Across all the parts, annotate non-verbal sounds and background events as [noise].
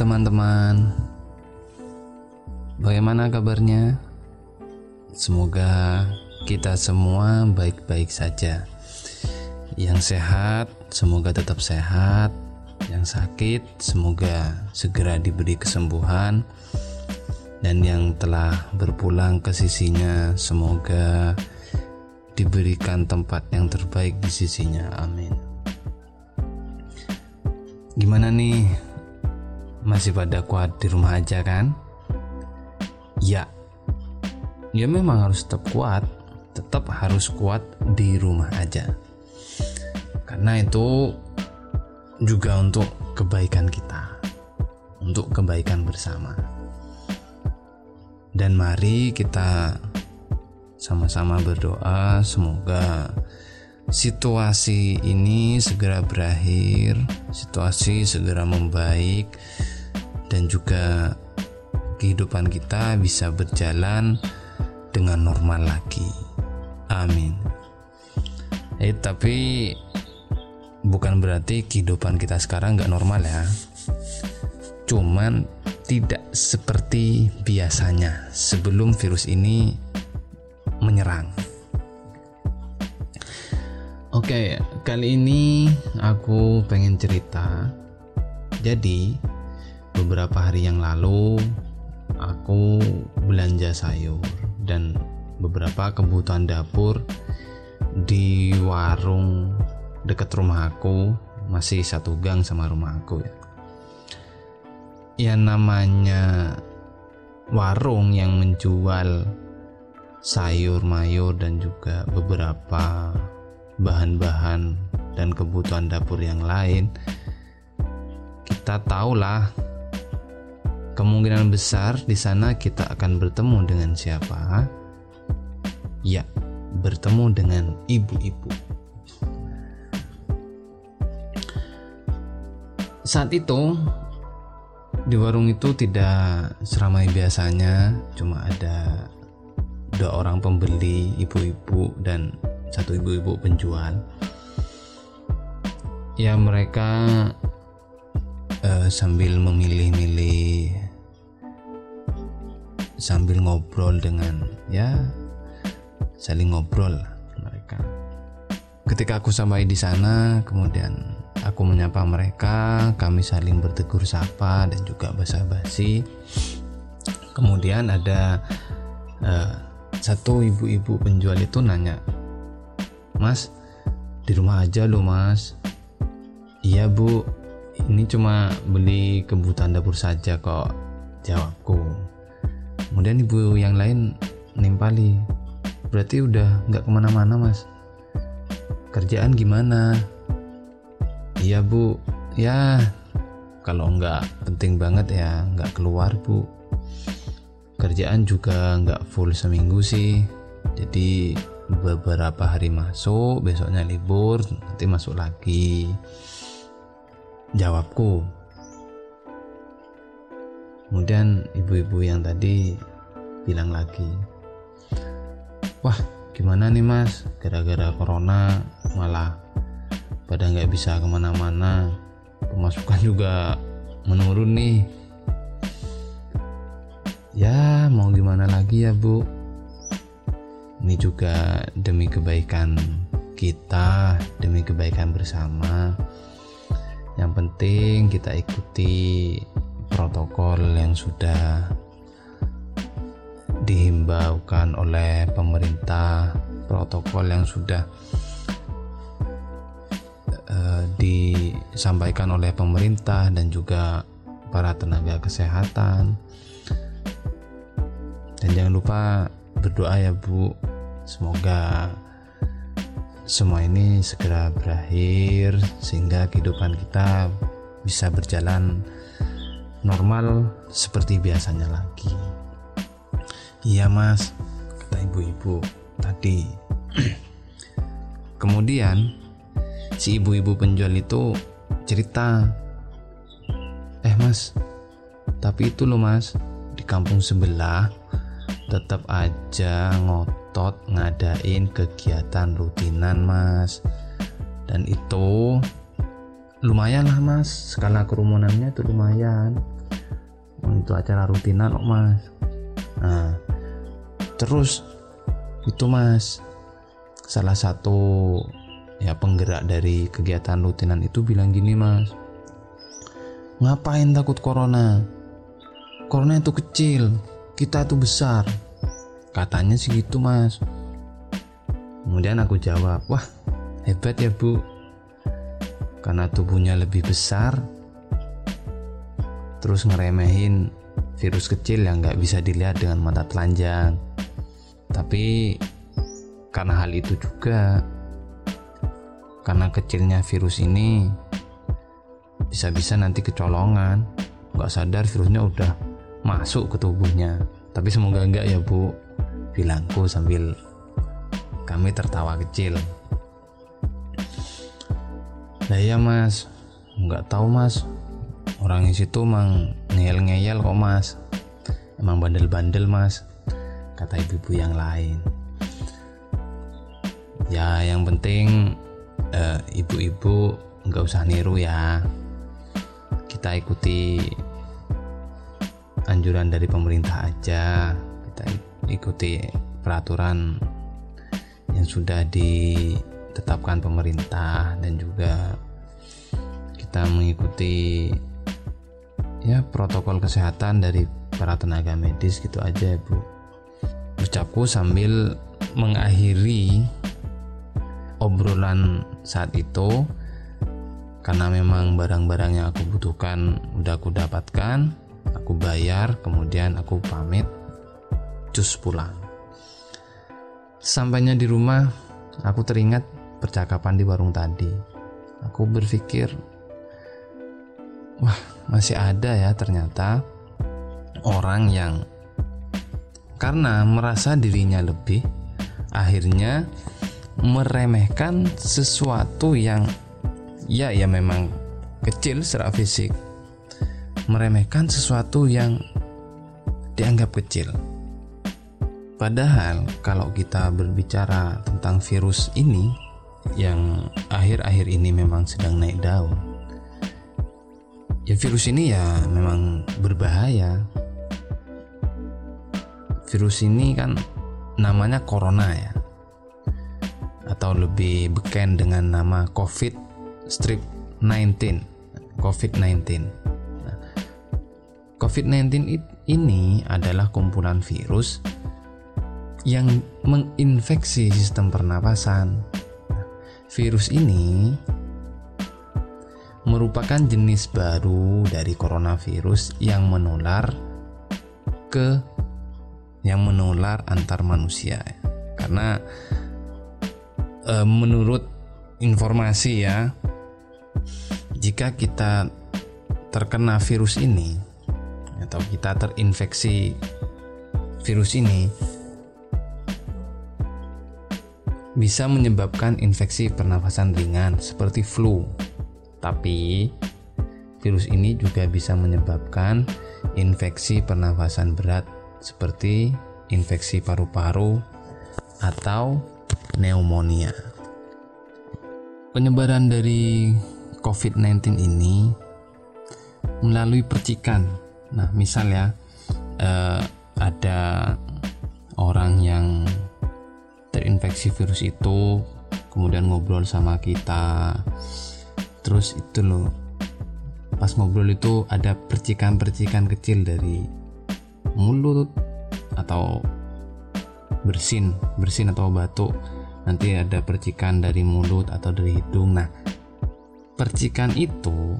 teman-teman, bagaimana kabarnya? Semoga kita semua baik-baik saja. Yang sehat, semoga tetap sehat. Yang sakit, semoga segera diberi kesembuhan. Dan yang telah berpulang ke sisinya, semoga diberikan tempat yang terbaik di sisinya. Amin. Gimana nih? Masih pada kuat di rumah aja kan? Ya. Ya memang harus tetap kuat, tetap harus kuat di rumah aja. Karena itu juga untuk kebaikan kita, untuk kebaikan bersama. Dan mari kita sama-sama berdoa semoga situasi ini segera berakhir, situasi segera membaik, dan juga kehidupan kita bisa berjalan dengan normal lagi. Amin. Eh, tapi bukan berarti kehidupan kita sekarang nggak normal ya. Cuman tidak seperti biasanya sebelum virus ini menyerang. Oke, kali ini aku pengen cerita. Jadi, beberapa hari yang lalu aku belanja sayur dan beberapa kebutuhan dapur di warung dekat rumah aku, masih satu gang sama rumah aku ya. Ya namanya warung yang menjual sayur mayur dan juga beberapa bahan-bahan dan kebutuhan dapur yang lain, kita tahulah kemungkinan besar di sana kita akan bertemu dengan siapa? Ya, bertemu dengan ibu-ibu. Saat itu di warung itu tidak seramai biasanya, cuma ada dua orang pembeli, ibu-ibu dan satu ibu-ibu penjual. Ya mereka uh, sambil memilih-milih sambil ngobrol dengan ya saling ngobrol mereka. Ketika aku sampai di sana kemudian aku menyapa mereka kami saling bertegur sapa dan juga basa-basi. Kemudian ada uh, satu ibu-ibu penjual itu nanya Mas, di rumah aja loh mas. Iya bu, ini cuma beli kebutuhan dapur saja kok, jawabku. Kemudian ibu yang lain nimpali, berarti udah nggak ke mana-mana mas. Kerjaan gimana? Iya bu, ya kalau nggak penting banget ya nggak keluar bu. Kerjaan juga nggak full seminggu sih, jadi beberapa hari masuk besoknya libur nanti masuk lagi. Jawabku. Kemudian ibu-ibu yang tadi bilang lagi wah gimana nih mas? Gara-gara corona malah pada nggak bisa ke mana-mana. Pemasukan juga menurun nih. Ya mau gimana lagi ya bu ini juga demi kebaikan kita, demi kebaikan bersama. Yang penting kita ikuti protokol yang sudah dihimbaukan oleh pemerintah, protokol yang sudah uh, disampaikan oleh pemerintah dan juga para tenaga kesehatan. Dan jangan lupa berdoa ya Bu Semoga semua ini segera berakhir sehingga kehidupan kita bisa berjalan normal seperti biasanya lagi. Iya mas, kata ibu-ibu tadi. [clears throat] Kemudian si ibu-ibu penjual itu cerita, eh mas, tapi itu loh mas, di kampung sebelah tetap aja ngot ngotot ngadain kegiatan rutinan mas. Dan itu lumayan lah mas. Skala kerumunannya itu lumayan. Itu acara rutinan kok mas. Nah terus itu mas salah satu ya penggerak dari kegiatan rutinan itu bilang gini mas. Ngapain takut corona? Corona itu kecil kita itu besar katanya sih gitu mas. Kemudian aku jawab wah hebat ya bu. Karena tubuhnya lebih besar terus ngeremehin virus kecil yang nggak bisa dilihat dengan mata telanjang. Tapi karena hal itu juga karena kecilnya virus ini bisa-bisa nanti kecolongan. Nggak sadar virusnya udah masuk ke tubuhnya. Tapi semoga enggak ya bu bilangku sambil kami tertawa kecil. Nah iya mas. Nggak tahu mas. Orang di situ emang ngeyel-ngeyel kok mas. Emang bandel-bandel mas kata ibu-ibu yang lain. Ya yang penting Eh, ibu-ibu nggak usah niru ya. Kita ikuti anjuran dari pemerintah aja kita ikuti peraturan yang sudah ditetapkan pemerintah dan juga kita mengikuti ya protokol kesehatan dari para tenaga medis gitu aja bu. Ucapku sambil mengakhiri obrolan saat itu karena memang barang-barang yang aku butuhkan udah aku dapatkan aku bayar kemudian aku pamit cus pulang sampainya di rumah aku teringat percakapan di warung tadi. Aku berpikir wah masih ada ya ternyata orang yang karena merasa dirinya lebih akhirnya meremehkan sesuatu yang ya ya memang kecil secara fisik. Meremehkan sesuatu yang dianggap kecil padahal kalau kita berbicara tentang virus ini yang akhir-akhir ini memang sedang naik daun. Ya virus ini ya memang berbahaya. Virus ini kan namanya corona ya atau lebih beken dengan nama COVID strip 19 COVID-19 nah, COVID-19 ini adalah kumpulan virus yang menginfeksi sistem pernapasan. Virus ini merupakan jenis baru dari coronavirus yang menular ke yang menular antar manusia. Karena e, menurut informasi ya jika kita terkena virus ini atau kita terinfeksi virus ini bisa menyebabkan infeksi pernafasan ringan seperti flu. Tapi virus ini juga bisa menyebabkan infeksi pernafasan berat seperti infeksi paru-paru atau pneumonia. Penyebaran dari COVID-19 ini melalui percikan. Nah, misal ya, eh, terinfeksi virus itu, kemudian ngobrol sama kita, terus itu loh, pas ngobrol itu ada percikan-percikan kecil dari mulut atau bersin bersin atau batuk. Nanti ada percikan dari mulut atau dari hidung. Nah percikan itu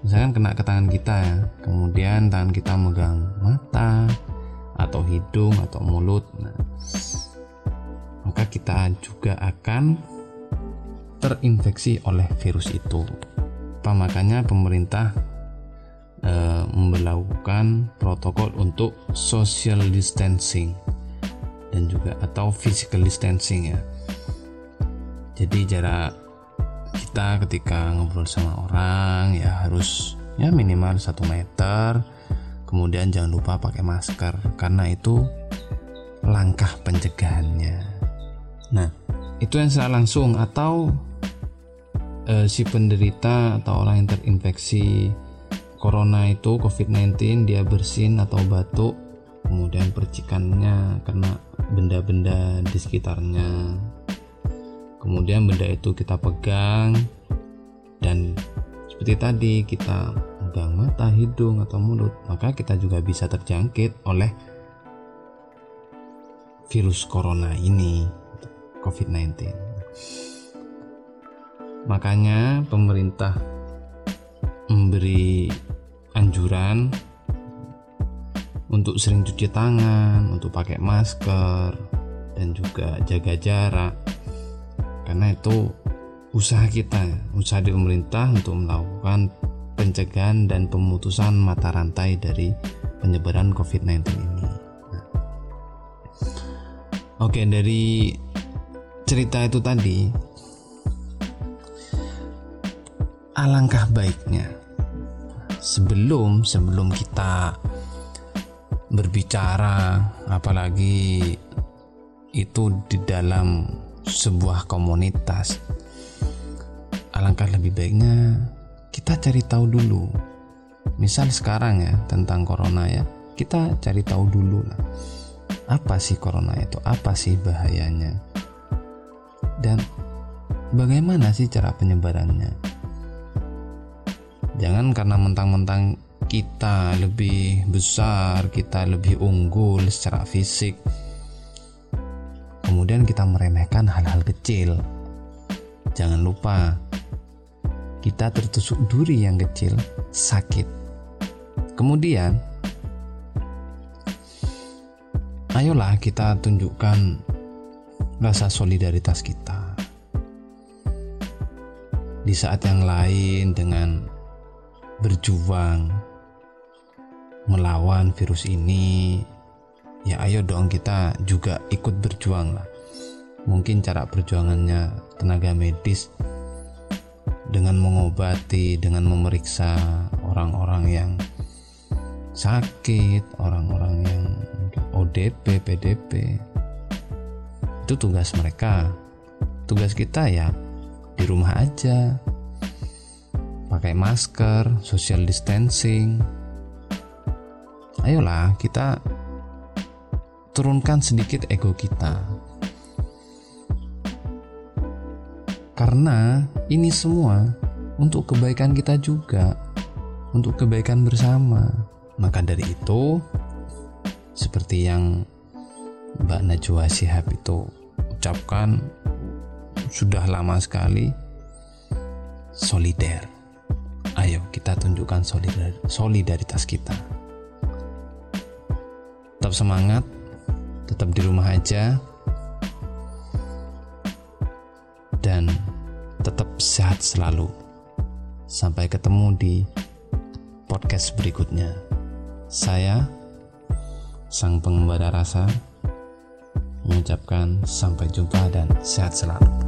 misalkan kena ke tangan kita ya kemudian tangan kita megang mata atau hidung atau mulut. Nah maka kita juga akan terinfeksi oleh virus itu. Apa makanya pemerintah e, melakukan protokol untuk social distancing dan juga atau physical distancing ya. Jadi jarak kita ketika ngobrol sama orang ya harus ya minimal satu meter. Kemudian jangan lupa pakai masker karena itu langkah pencegahannya nah itu yang secara langsung atau e, si penderita atau orang yang terinfeksi corona itu COVID-19 dia bersin atau batuk kemudian percikannya kena benda-benda di sekitarnya. Kemudian benda itu kita pegang dan seperti tadi kita pegang mata, hidung atau mulut maka kita juga bisa terjangkit oleh virus corona ini COVID-19 makanya pemerintah memberi anjuran untuk sering cuci tangan, untuk pakai masker, dan juga jaga jarak. Karena itu usaha kita, usaha di pemerintah untuk melakukan pencegahan dan pemutusan mata rantai dari penyebaran COVID-19 ini. Nah. Oke, dari cerita itu tadi, alangkah baiknya sebelum sebelum kita berbicara apalagi itu di dalam sebuah komunitas alangkah lebih baiknya kita cari tahu dulu. Misal sekarang ya tentang corona ya kita cari tahu dulu lah. Apa sih corona itu? Apa sih bahayanya dan bagaimana sih cara penyebarannya jangan karena mentang-mentang kita lebih besar, kita lebih unggul secara fisik. Kemudian kita meremehkan hal-hal kecil. Jangan lupa, kita tertusuk duri yang kecil sakit. Kemudian, ayolah kita tunjukkan rasa solidaritas kita. Di saat yang lain dengan berjuang melawan virus ini ya ayo dong kita juga ikut berjuang lah mungkin cara perjuangannya tenaga medis dengan mengobati dengan memeriksa orang-orang yang sakit orang-orang yang ODP PDP itu tugas mereka tugas kita ya di rumah aja pakai masker social distancing ayolah kita turunkan sedikit ego kita. Karena ini semua untuk kebaikan kita juga, untuk kebaikan bersama. Maka dari itu, seperti yang Mbak Najwa Sihab itu ucapkan sudah lama sekali solider. Ayo kita tunjukkan solidaritas kita tetap semangat, tetap di rumah aja, dan tetap sehat selalu. Sampai ketemu di podcast berikutnya. Saya, Sang Pengembara Rasa, mengucapkan sampai jumpa dan sehat selalu.